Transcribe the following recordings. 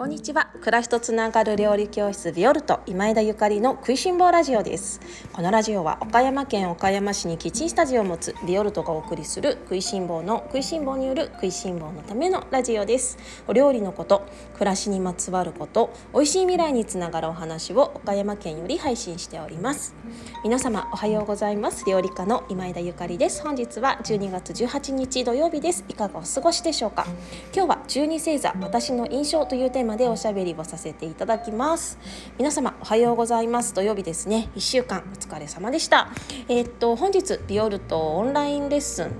こんにちは。暮らしとつながる料理教室ビオルト今枝ゆかりの食いしん坊ラジオです。このラジオは岡山県岡山市にキッチンスタジオを持つビオルトがお送りする食いしん坊の食いしん坊による食いしん坊のためのラジオです。お料理のこと暮らしにまつわること美味しい未来につながるお話を岡山県より配信しております。皆様おはようございます。料理家の今枝ゆかりです。本日は12月18日土曜日です。いかがお過ごしでしょうか？今日は12星座私の印象というテーマまでおしゃべりをさせていただきます。皆様おはようございます。土曜日ですね。1週間お疲れ様でした。えー、っと本日ビオルトオンラインレッスン、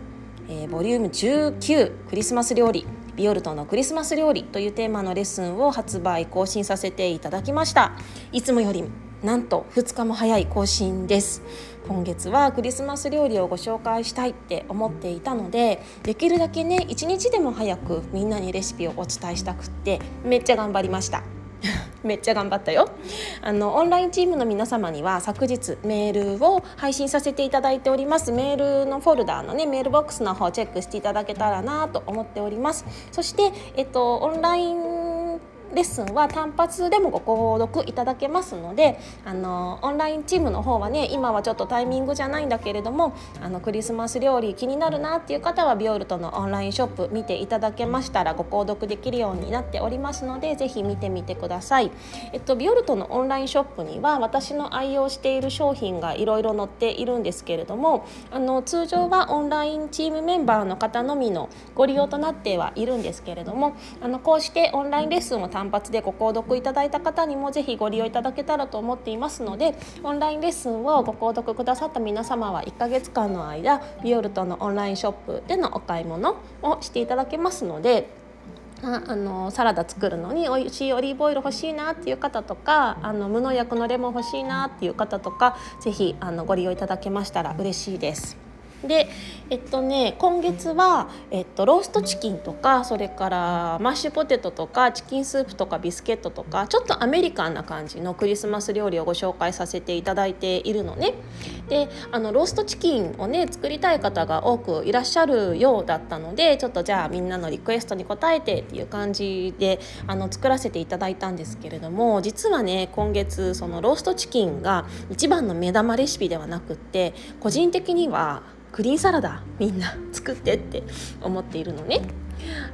えー、ボリューム19クリスマス料理。ビオルトのクリスマス料理というテーマのレッスンを発売更新させていただきました。いつもよりなんと2日も早い更新です。今月はクリスマス料理をご紹介したいって思っていたのでできるだけね1日でも早くみんなにレシピをお伝えしたくってめっちゃ頑張りました。めっちゃ頑張ったよ。あのオンラインチームの皆様には昨日メールを配信させていただいております。メールのフォルダーのねメールボックスの方チェックしていただけたらなと思っております。そしてえっとオンラインレッスンは単発でもご購読いただけますのであのオンラインチームの方はね今はちょっとタイミングじゃないんだけれどもあのクリスマス料理気になるなっていう方はビオルトのオンラインショップ見ていただけましたらご購読できるようになっておりますのでぜひ見てみてください。えっと、ビオルトのオンラインショップには私の愛用している商品がいろいろ載っているんですけれどもあの通常はオンラインチームメンバーの方のみのご利用となってはいるんですけれどもあのこうしてオンラインレッスンを単発でご購読いただいた方にもぜひご利用いただけたらと思っていますのでオンラインレッスンをご購読くださった皆様は1ヶ月間の間ビオルトのオンラインショップでのお買い物をしていただけますのでああのサラダ作るのに美味しいオリーブオイル欲しいなっていう方とかあの無農薬のレモン欲しいなっていう方とかぜひあのご利用いただけましたら嬉しいです。でえっとね今月は、えっと、ローストチキンとかそれからマッシュポテトとかチキンスープとかビスケットとかちょっとアメリカンな感じのクリスマス料理をご紹介させていただいているのね。であのローストチキンをね作りたい方が多くいらっしゃるようだったのでちょっとじゃあみんなのリクエストに応えてっていう感じであの作らせていただいたんですけれども実はね今月そのローストチキンが一番の目玉レシピではなくって個人的にはグリーンサラダみんな作ってって思っているのね。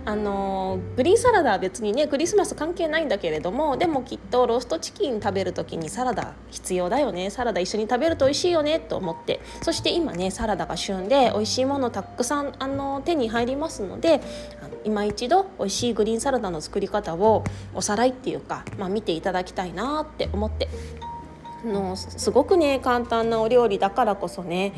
あのグリーンサラダは別にねクリスマス関係ないんだけれどもでもきっとローストチキン食べる時にサラダ必要だよね。サラダ一緒に食べると美味しいよねと思って。そして今ねサラダが旬で美味しいものたくさんあの手に入りますので今一度美味しいグリーンサラダの作り方をおさらいっていうか、まあ、見ていただきたいなって思って。のすごくね簡単なお料理だからこそね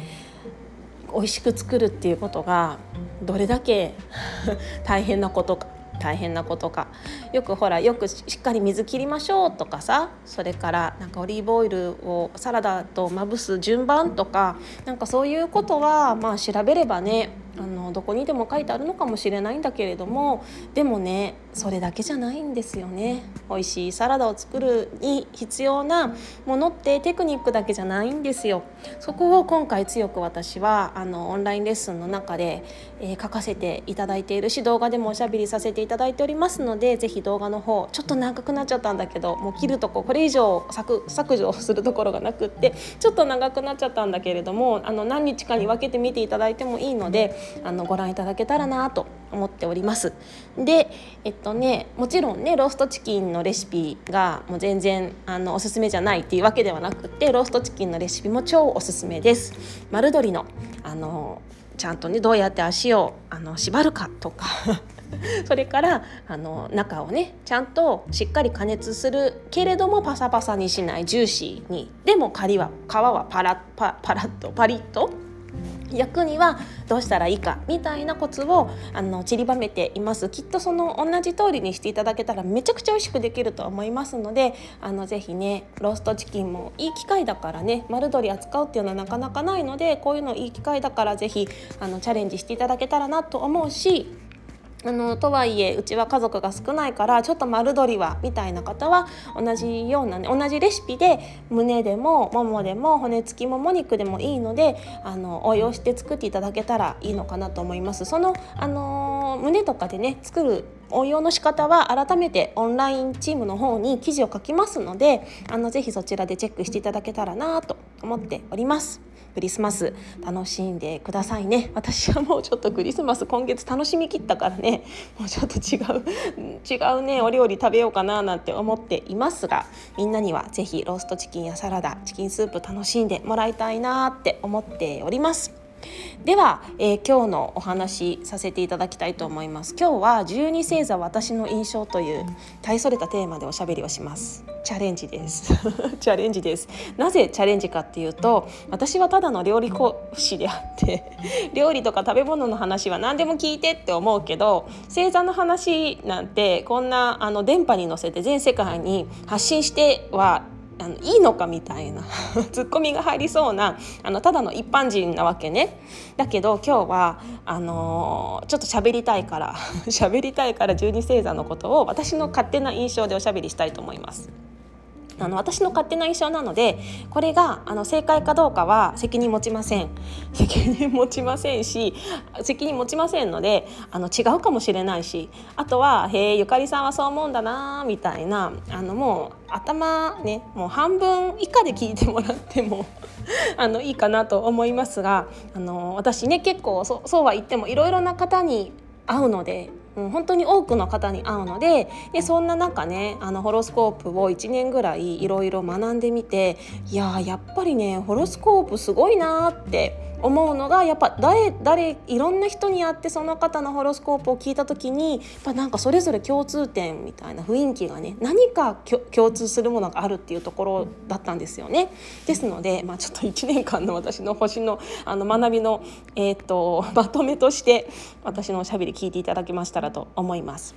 美味しく作るっていうことがどれだけ 大変なことか大変なことか。よくほらよくしっかり水切りましょうとかさそれからなんかオリーブオイルをサラダとまぶす順番とかなんかそういうことはまあ調べればねあのどこにでも書いてあるのかもしれないんだけれどもでもねそれだけじゃないんですよね。美味しいサラダを作るに必要なものってテクニックだけじゃないんですよ。そこを今回強く私はあのオンラインレッスンの中で、えー、書かせていただいているし動画でもおしゃべりさせていただいておりますので是非動画の方ちょっと長くなっちゃったんだけどもう切るとここれ以上削削除するところがなくってちょっと長くなっちゃったんだけれどもあの何日かに分けて見ていただいてもいいのであのご覧いただけたらなと思っております。でえっとねもちろんねローストチキンのレシピがもう全然あのおすすめじゃないっていうわけではなくてローストチキンのレシピも超おすすめです。丸鶏のあのちゃんとねどうやって足をあの縛るかとか それからあの中をねちゃんとしっかり加熱するけれどもパサパサにしないジューシーにでも皮は皮はパラパパラッとパリッと焼くにはどうしたらいいかみたいなコツをあの散りばめていますきっとその同じ通りにしていただけたらめちゃくちゃ美味しくできると思いますのであのぜひねローストチキンもいい機会だからね丸鶏扱うっていうのはなかなかないのでこういうのいい機会だからぜひあのチャレンジしていただけたらなと思うしあのとはいえうちは家族が少ないからちょっと丸鶏はみたいな方は同じようなね同じレシピで胸でもももでも骨付きもも肉でもいいのであの応用して作っていただけたらいいのかなと思います。そのあの胸とかでね作る応用の仕方は改めてオンラインチームの方に記事を書きますのであのぜひそちらでチェックしていただけたらなと思っております。クリスマス楽しんでくださいね私はもうちょっとクリスマス今月楽しみきったからねもうちょっと違う違うねお料理食べようかななんて思っていますがみんなには是非ローストチキンやサラダチキンスープ楽しんでもらいたいなって思っております。では、えー、今日のお話させていただきたいと思います。今日は十二星座私の印象という大それたテーマでおしゃべりをします。チャレンジです。チャレンジです。なぜチャレンジかっていうと私はただの料理講師であって 料理とか食べ物の話は何でも聞いてって思うけど星座の話なんてこんなあの電波に乗せて全世界に発信してはあのいいのかみたいな ツッコミが入りそうなあのただの一般人なわけねだけど今日はあのー、ちょっと喋りたいから 喋りたいから十二星座のことを私の勝手な印象でおしゃべりしたいと思います。あの私の勝手な印象なのでこれがあの正解かどうかは責任持ちません。責任持ちませんし責任持ちませんのであの違うかもしれないしあとは「へえゆかりさんはそう思うんだな」みたいなあのもう頭ねもう半分以下で聞いてもらっても あのいいかなと思いますがあの私ね結構そうは言ってもいろいろな方に会うのでうん、本当に多くの方に会うのででそんな中ねあのホロスコープを1年ぐらいいろいろ学んでみていややっぱりねホロスコープすごいなって思うのがやっぱ誰誰いろんな人に会ってその方のホロスコープを聞いた時にやっぱなんかそれぞれ共通点みたいな雰囲気がね何か共通するものがあるっていうところだったんですよね。ですので、まあ、ちょっと1年間の私の星のあの学びの、えーと、とまとめとして私のおしゃべり聞いていただけましたらと思います。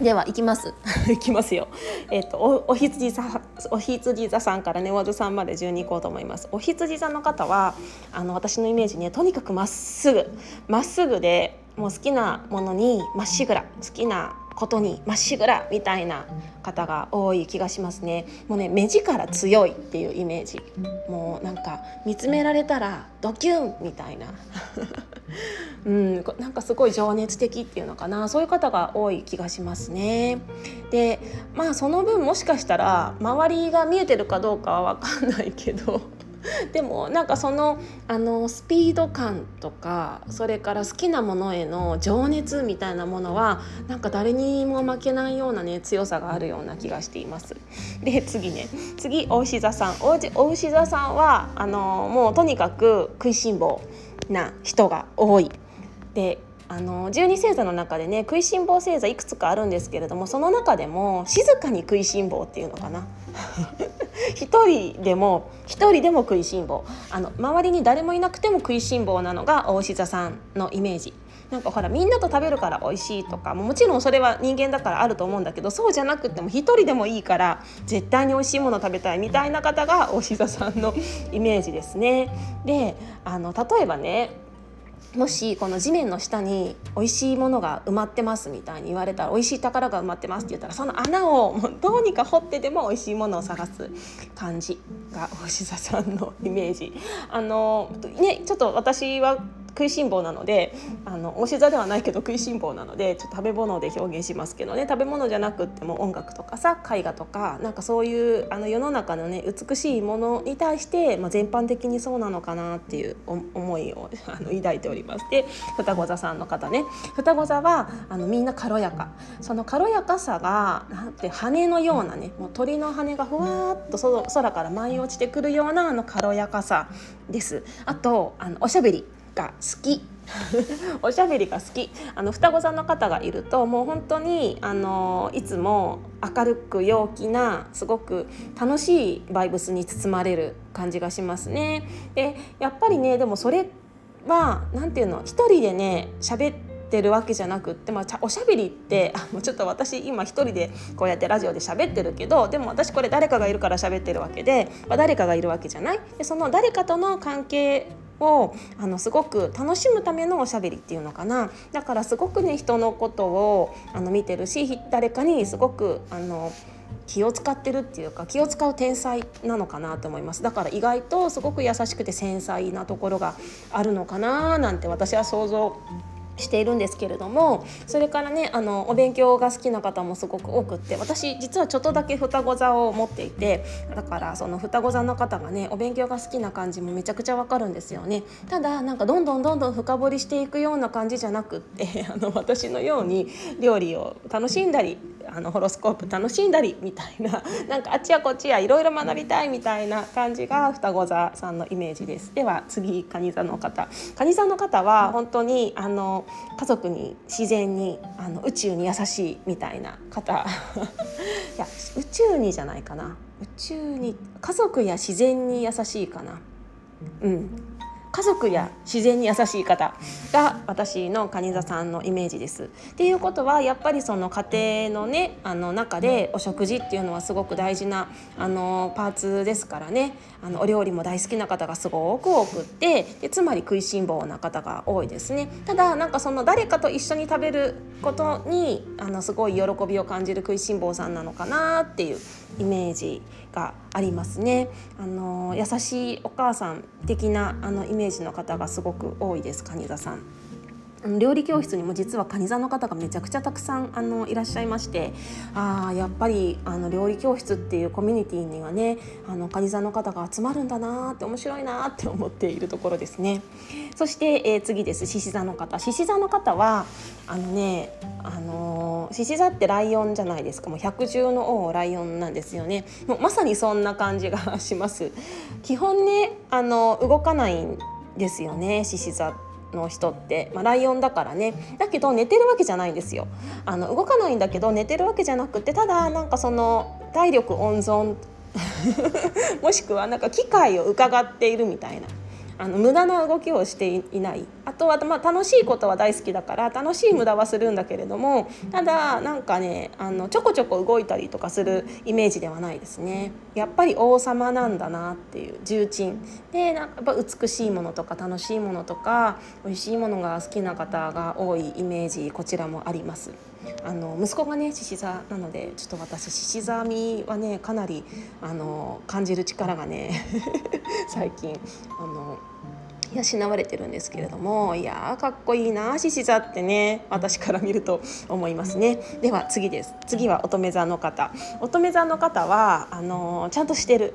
では行きます。行きますよ。えっ、とおお羊座お羊座さんからねおずさんまで順に行こうと思います。お羊座の方はあの私のイメージねとにかくまっすぐ。まっすぐでもう好きなものにまっしぐら。好きなことにまっしぐらみたいな方が多い気がしますね。もうね目力強いっていうイメージ。もうなんか見つめられたらドキュンみたいな。うんなんかすごい情熱的っていうのかな。そういう方が多い気がしますね。でまあその分もしかしたら周りが見えてるかどうかは分かんないけど でもなんかそのあのスピード感とかそれから好きなものへの情熱みたいなものはなんか誰にも負けないようなね強さがあるような気がしています。で次ね。次お牛座さん。お牛座さんはあのもうとにかく食いしん坊。な人が多い。であの十二星座の中でね食いしん坊星座いくつかあるんですけれどもその中でも静かに食いしん坊っていうのかな。一人でも一人でも食いしん坊。あの周りに誰もいなくても食いしん坊なのが大志座さんのイメージ。なんかほらみんなと食べるから美味しいとかもちろんそれは人間だからあると思うんだけどそうじゃなくても一人でもいいから絶対に美味しいもの食べたいみたいな方が大志座さんのイメージですね。であの例えばねもしこの地面の下に美味しいものが埋まってますみたいに言われたら美味しい宝が埋まってますって言ったらその穴をもうどうにか掘ってでも美味しいものを探す感じがおし座さんのイメージ。あのねちょっと私は食いしん坊なのであのおし座ではないけど食いしん坊なのでちょっと食べ物で表現しますけどね食べ物じゃなくっても音楽とかさ絵画とかなんかそういうあの世の中のね美しいものに対して、まあ、全般的にそうなのかなっていう思いをあの抱いております。で双子座さんの方ね双子座はあのみんな軽やかその軽やかさがなんて羽のようなねもう鳥の羽がふわっと空から舞い落ちてくるようなあの軽やかさです。あとあのおしゃべりが好き。おしゃべりが好き。あの双子さんの方がいるともう本当にあのいつも明るく陽気なすごく楽しいバイブスに包まれる感じがしますね。でやっぱりねでもそれは何て言うの一人でね喋ってるわけじゃなくって、まあ、おしゃべりってもうちょっと私今一人でこうやってラジオで喋ってるけどでも私これ誰かがいるから喋ってるわけで、まあ、誰かがいるわけじゃない？でその誰かとの関係をあのすごく楽しむためのおしゃべりっていうのかな。だからすごくね人のことをあの見てるし誰かにすごくあの気を使ってるっていうか気を使う天才なのかなと思います。だから意外とすごく優しくて繊細なところがあるのかななんて私は想像しているんですけれどもそれからねあのお勉強が好きな方もすごく多くって私実はちょっとだけ双子座を持っていてだからその双子座の方がねお勉強が好きな感じもめちゃくちゃわかるんですよね。ただなんかどんどんどんどん深掘りしていくような感じじゃなくって あの私のように料理を楽しんだりあのホロスコープ楽しんだりみたいな なんかあっちやこっちやいろいろ学びたいみたいな感じが双子座さんのイメージです。では次蟹座の方。蟹座の方は本当にあの家族に自然にあの宇宙に優しいみたいな方。いや宇宙にじゃないかな。宇宙に家族や自然に優しいかな。うん。家族や自然に優しい方が私の蟹座さんのイメージです。っていうことはやっぱりその家庭のねあの中でお食事っていうのはすごく大事なあのパーツですからね。あのお料理も大好きな方がすごく多くってでつまり食いしん坊な方が多いですね。ただなんかその誰かと一緒に食べることにあのすごい喜びを感じる食いしん坊さんなのかなっていうイメージがありますね。あの優しいお母さん的なあのイメージの方がすごく多いです蟹座さん。料理教室にも実は蟹座の方がめちゃくちゃたくさんあのいらっしゃいましてあやっぱりあの料理教室っていうコミュニティにはねあの蟹座の方が集まるんだなって面白いなって思っているところですね。そして、えー、次です。獅子座の方。獅子座の方はあのねあの獅子座ってライオンじゃないですか。もう百獣の王ライオンなんですよね。もうまさにそんな感じがします。基本ねあの動かないんですよね獅子座の人って、まあ、ライオンだからね。だけど寝てるわけじゃないんですよ。あの動かないんだけど寝てるわけじゃなくてただなんかその体力温存 もしくはなんか機械を伺っているみたいな。あの無駄な動きをしていない。あとは、まあ、楽しいことは大好きだから楽しい無駄はするんだけれどもただなんかねあのちょこちょこ動いたりとかするイメージではないですね。やっぱり王様なんだなっていう重鎮。でなんかやっぱ美しいものとか楽しいものとか美味しいものが好きな方が多いイメージこちらもあります。あの息子がね獅子座なのでちょっと私獅子座みはねかなりあの感じる力がね 最近あの養われてるんですけれどもいやかっこいいな獅子座ってね私から見ると思いますね。では次です。次は乙女座の方。乙女座の方はあのちゃんとしてる。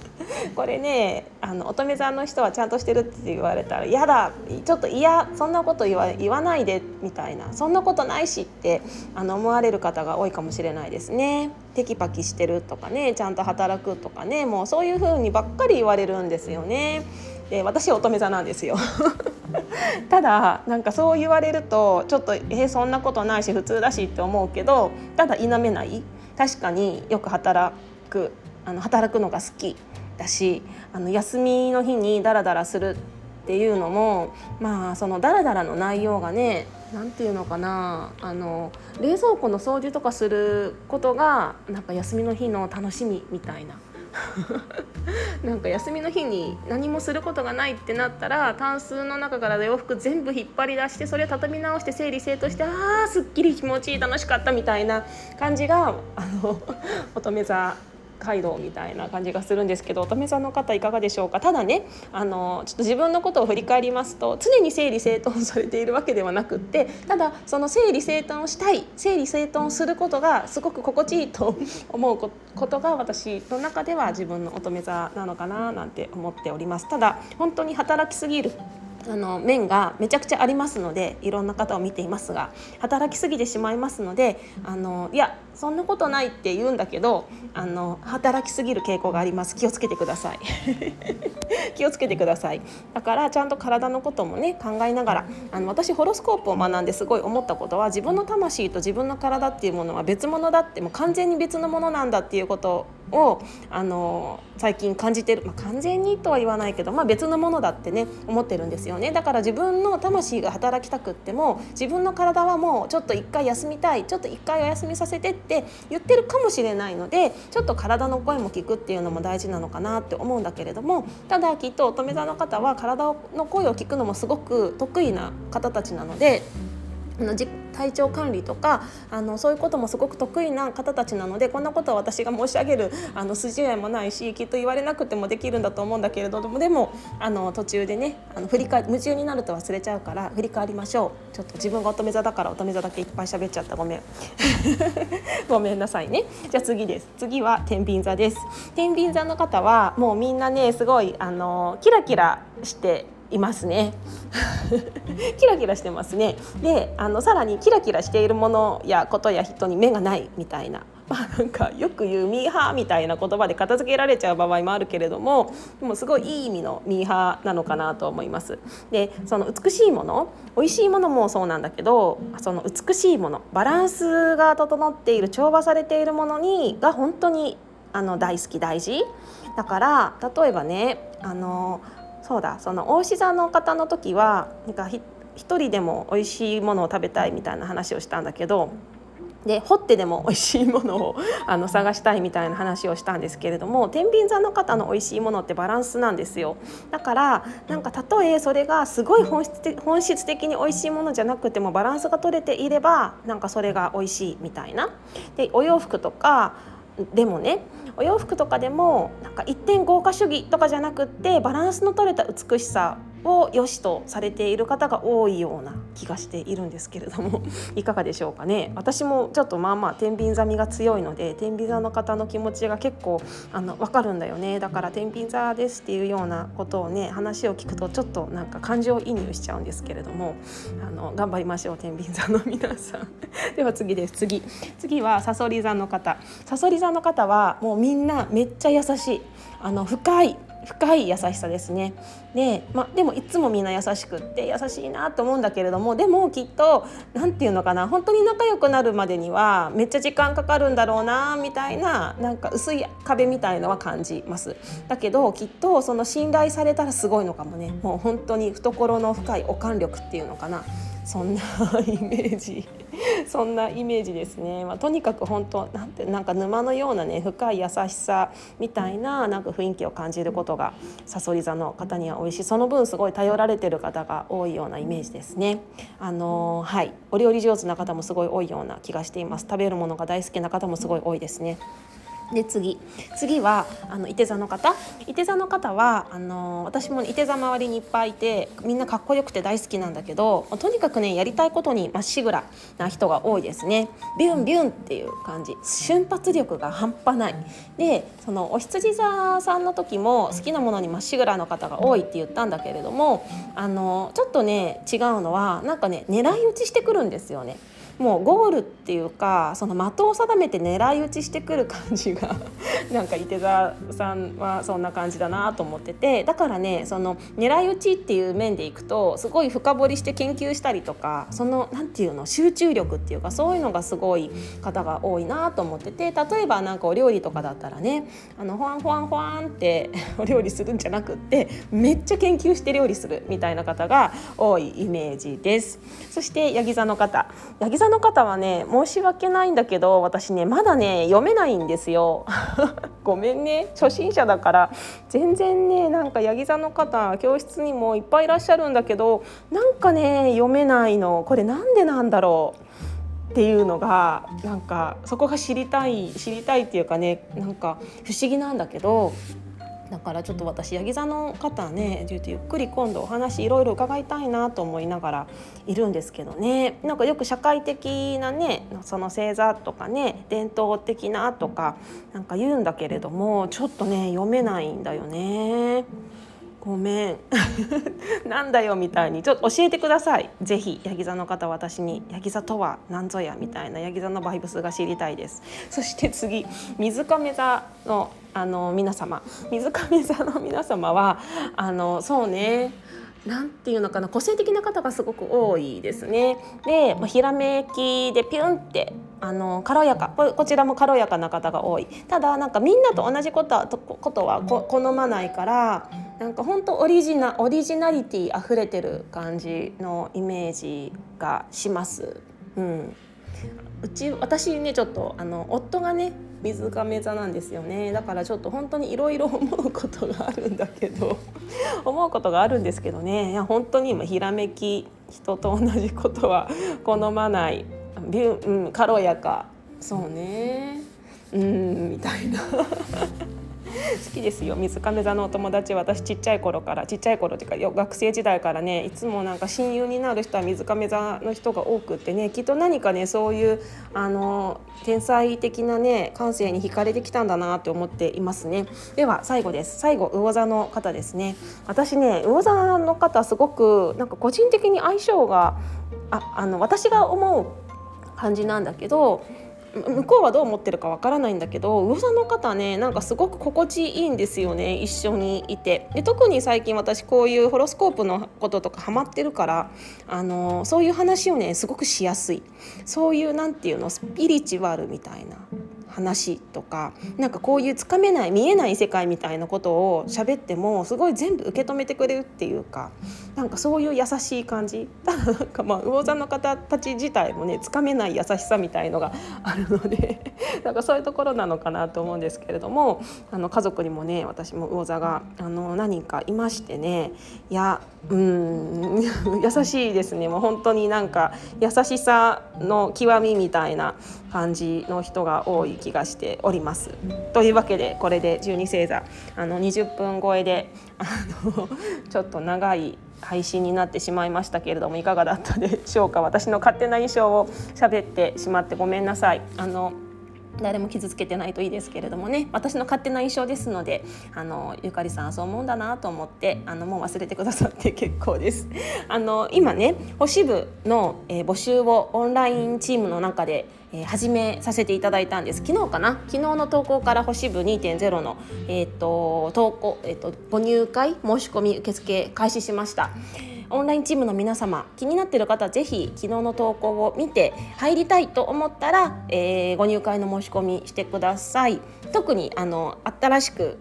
これねあの乙女座の人はちゃんとしてるって言われたら嫌だちょっと嫌そんなこと言わ言わないでみたいなそんなことないしってあの思われる方が多いかもしれないですね。テキパキしてるとかねちゃんと働くとかねもうそういう風にばっかり言われるんですよね。で私乙女座なんですよ。ただなんかそう言われるとちょっとえー、そんなことないし普通だしって思うけどただ否めない。確かによく働くあの働くのが好きだしあの休みの日にダラダラするっていうのもまあそのダラダラの内容がね何て言うのかなあの冷蔵庫の掃除とかすることがなんか休みの日の楽しみみたいな なんか休みの日に何もすることがないってなったらタンスの中から洋服全部引っ張り出してそれを畳み直して整理整頓してああすっきり気持ちいい楽しかったみたいな感じがあの 乙女座街道みたいな感じがするんですけど乙女座の方いかがでしょうか？ただねあのちょっと自分のことを振り返りますと常に整理整頓されているわけではなくってただその整理整頓をしたい整理整頓をすることがすごく心地いいと思うことが私の中では自分の乙女座なのかななんて思っております。ただ本当に働きすぎるあの面がめちゃくちゃありますのでいろんな方を見ていますが働きすぎてしまいますのであのいやそんなことないって言うんだけどあの働きすぎる傾向があります。気をつけてください。気をつけてください。だからちゃんと体のこともね考えながらあの私ホロスコープを学んですごい思ったことは自分の魂と自分の体っていうものは別物だってもう完全に別のものなんだっていうことをあの最近感じてる、まあ、完全にとは言わないけど、まあ、別のものだってね思ってるんですよねだから自分の魂が働きたくっても自分の体はもうちょっと一回休みたいちょっと一回お休みさせてって言ってるかもしれないのでちょっと体の声も聞くっていうのも大事なのかなって思うんだけれどもただきっと乙女座の方は体の声を聞くのもすごく得意な方たちなので。あの体調管理とかあのそういうこともすごく得意な方たちなのでこんなことは私が申し上げるあの筋合いもないしきっと言われなくてもできるんだと思うんだけれどもでもあの途中でねあの振り返夢中になると忘れちゃうから振り返りましょう。ちょっと自分が乙女座だから乙女座だけいっぱい喋っちゃった。ごめん。ごめんなさいね。じゃあ次です。次は天秤座です。天秤座の方はもうみんなねすごいあのキラキラしていますね。キラキラしてますね。であのさらにキラキラしているものやことや人に目がないみたいな。まあ、なんかよく言うミーハーみたいな言葉で片付けられちゃう場合もあるけれどもでもすごいいい意味のミーハーなのかなと思います。でその美しいもの美味しいものもそうなんだけどその美しいものバランスが整っている調和されているものにが本当にあの大好き大事。だから例えばねあのそうだその大志座の方の時はなんか一人でも美味しいものを食べたいみたいな話をしたんだけどで掘ってでも美味しいものを あの探したいみたいな話をしたんですけれども天秤座の方の美味しいものってバランスなんですよだからなんかたとえそれがすごい本質的本質的に美味しいものじゃなくてもバランスが取れていればなんかそれが美味しいみたいな。でお洋服とかでもねお洋服とかでもなんか一点豪華主義とかじゃなくってバランスの取れた美しさを良しとされている方が多いような気がしているんですけれども いかがでしょうかね。私もちょっとまあまあ天秤座みが強いので天秤座の方の気持ちが結構あの分かるんだよね。だから天秤座ですっていうようなことをね話を聞くとちょっとなんか感情移入しちゃうんですけれどもあの頑張りましょう天秤座の皆さん。では次です。次。次はさそり座の方。さそり座の方はもうみんなめっちゃ優しい。あの深い深い優しさですね。で,、までもいつもみんな優しくって優しいなと思うんだけれどもでもきっと何て言うのかな本当に仲良くなるまでにはめっちゃ時間かかるんだろうなみたいななんか薄い壁みたいのは感じます。だけどきっとその信頼されたらすごいのかもね。もう本当に懐の深いお管力っていうのかな。そんなイメージ。そんなイメージですね、まあ、とにかく本当なんてなんか沼のようなね深い優しさみたいななんか雰囲気を感じることがさそり座の方には多いしその分すごい頼られてる方が多いようなイメージですね。あのはいお料理上手な方もすごい多いような気がしています食べるものが大好きな方もすごい多いですね。で次。次はあの伊手座の方。伊手座の方はあの私も伊手座周りにいっぱいいてみんなかっこよくて大好きなんだけどとにかくねやりたいことにまっしぐらな人が多いですね。ビュンビュンっていう感じ。瞬発力が半端ない。でそのお羊座さんの時も好きなものにまっしぐらの方が多いって言ったんだけれどもあのちょっとね違うのはなんかね狙い撃ちしてくるんですよね。もうゴールっていうかその的を定めて狙い撃ちしてくる感じが なんか伊手座さんはそんな感じだなと思っててだからねその狙い撃ちっていう面でいくとすごい深掘りして研究したりとかその何て言うの集中力っていうかそういうのがすごい方が多いなと思ってて例えば何かお料理とかだったらねあのほわんほわんほわんって お料理するんじゃなくってめっちゃ研究して料理するみたいな方が多いイメージです。そしてヤギ座の方ヤギ座の方はね申し訳ないんだけど私ねまだね読めないんですよ。ごめんね。初心者だから。全然ねなんかヤギ座の方教室にもいっぱいいらっしゃるんだけどなんかね読めないの。これなんでなんだろう？っていうのがなんかそこが知りたい知りたいっていうかねなんか不思議なんだけどだからちょっと私ヤギ座の方ねゆっくり今度お話いろいろ伺いたいなと思いながらいるんですけどねなんかよく社会的なねその星座とかね伝統的なとかなんか言うんだけれどもちょっとね読めないんだよね。ごめん。なんだよみたいにちょっと教えてください。ぜひヤギ座の方私に。ヤギ座とは何ぞやみたいなヤギ座のバイブスが知りたいです。そして次水亀座のあの皆様。水亀座の皆様はあのそうね。うんていうのかな個性的な方がすごく多いですね。で、まあ、ひらめきでピュンってあの軽やかこちらも軽やかな方が多いただなんかみんなと同じことはことは好まないからなんか本当オリジナオリジナリティ溢れてる感じのイメージがします。うん、うち私ねちょっとあの夫がね水亀座なんですよね。だからちょっと本当にいろいろ思うことがあるんだけど 思うことがあるんですけどね。いや本当に今ひらめき人と同じことは好まない。ビュ、うん、軽やか。そうね。うんみたいな。好きですよ。水亀座のお友達私ちっちゃい頃からちっちゃい頃っていうか学生時代からねいつもなんか親友になる人は水亀座の人が多くってねきっと何かねそういうあの天才的なね感性に惹かれてきたんだなって思っていますね。では最後です。最後魚座の方ですね。私ね魚座の方すごくなんか個人的に相性がああの私が思う感じなんだけど向こうはどう思ってるかわからないんだけど魚座の方ねなんかすごく心地いいんですよね一緒にいて。で特に最近私こういうホロスコープのこととかハマってるからあのそういう話をねすごくしやすい。そういうなんていうのスピリチュアルみたいな話とかなんかこういうつかめない見えない世界みたいなことを喋ってもすごい全部受け止めてくれるっていうかなんかそういう優しい感じただなんかまあ魚座の方たち自体もねつかめない優しさみたいのがあるので なんかそういうところなのかなと思うんですけれどもあの家族にもね私も魚座があの何かいましてねいやうん 優しいですねもう本当になんか優しさの極みみたいな感じの人が多い気がしております。というわけでこれで12星座あの20分超えであの ちょっと長い配信になってしまいましたけれどもいかがだったでしょうか？私の勝手な印象を喋ってしまってごめんなさい。あの誰も傷つけてないといいですけれどもね私の勝手な印象ですのであのゆかりさんはそう思うんだなと思ってあのもう忘れてくださって結構です。あの今ね星部の、えー、募集をオンラインチームの中でえー、始めさせていただいたんです。昨日かな？昨日の投稿から星部2.0の、えーと、投稿、えーとご入会申し込み受付開始しました。オンラインチームの皆様気になっている方ぜひ昨日の投稿を見て入りたいと思ったら、えー、ご入会の申し込みしてください。特にあの新しく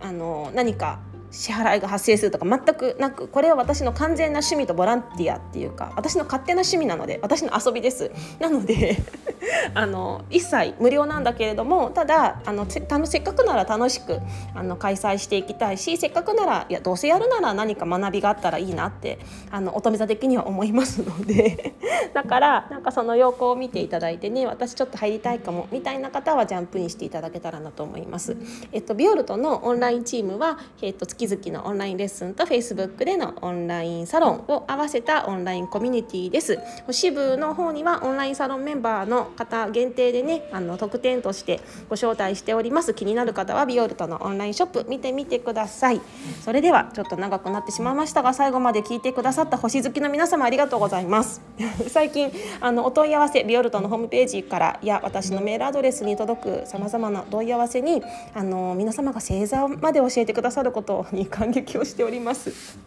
あの何か支払いが発生するとか全くなくこれは私の完全な趣味とボランティアっていうか私の勝手な趣味なので私の遊びですなので あの一切無料なんだけれどもただあのせっかくなら楽しくあの開催していきたいしせっかくならいやどうせやるなら何か学びがあったらいいなってあの乙女座的には思いますので だからなんかその要項を見ていただいてね私ちょっと入りたいかもみたいな方はジャンプインしていただけたらなと思います。えっと、ビオルトのオンラインチームは、えっと、月々のオンラインレッスンと Facebook でのオンラインサロンを合わせたオンラインコミュニティです。支部の方にはオンラインサロンメンバーの方限定でねあの特典としてご招待しております。気になる方はビオルトのオンラインショップ見てみてください。それではちょっと長くなってしまいましたが最後まで聞いてくださった星好きの皆様ありがとうございます。最近あのお問い合わせビオルトのホームページからや私のメールアドレスに届くさまざまな問い合わせにあの皆様が星座まで教えてくださることに感激をしております。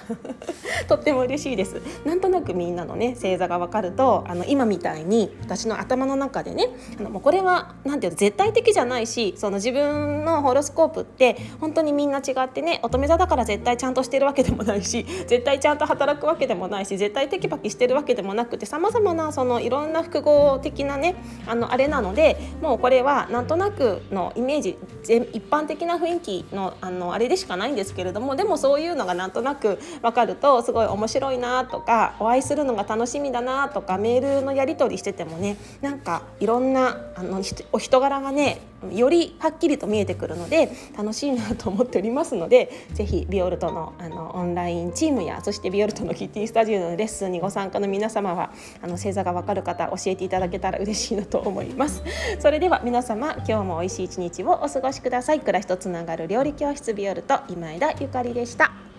とっても嬉しいです。なんとなくみんなのね星座が分かるとあの今みたいに私の頭の中でねあのもうこれは何ていうの絶対的じゃないしその自分のホロスコープって本当にみんな違ってね乙女座だから絶対ちゃんとしてるわけでもないし 絶対ちゃんと働くわけでもないし絶対テキパキしてるわけでもなくてさまざまなそのいろんな複合的なねあのあれなのでもうこれはなんとなくのイメージ一般的な雰囲気のあのあれでしかないんですけれどもでもそういうのがなんとなく分かるとすごい面白いなとかお会いするのが楽しみだなとかメールのやり取りしててもねなんかいろんなあのお人柄がねよりはっきりと見えてくるので楽しいなと思っておりますのでぜひビオルトのあのオンラインチームやそしてビオルトのキッティスタジオのレッスンにご参加の皆様はあの星座がわかる方教えていただけたら嬉しいなと思います。それでは皆様今日も美味しい一日をお過ごしください。暮らしとつながる料理教室ビオルト今枝ゆかりでした。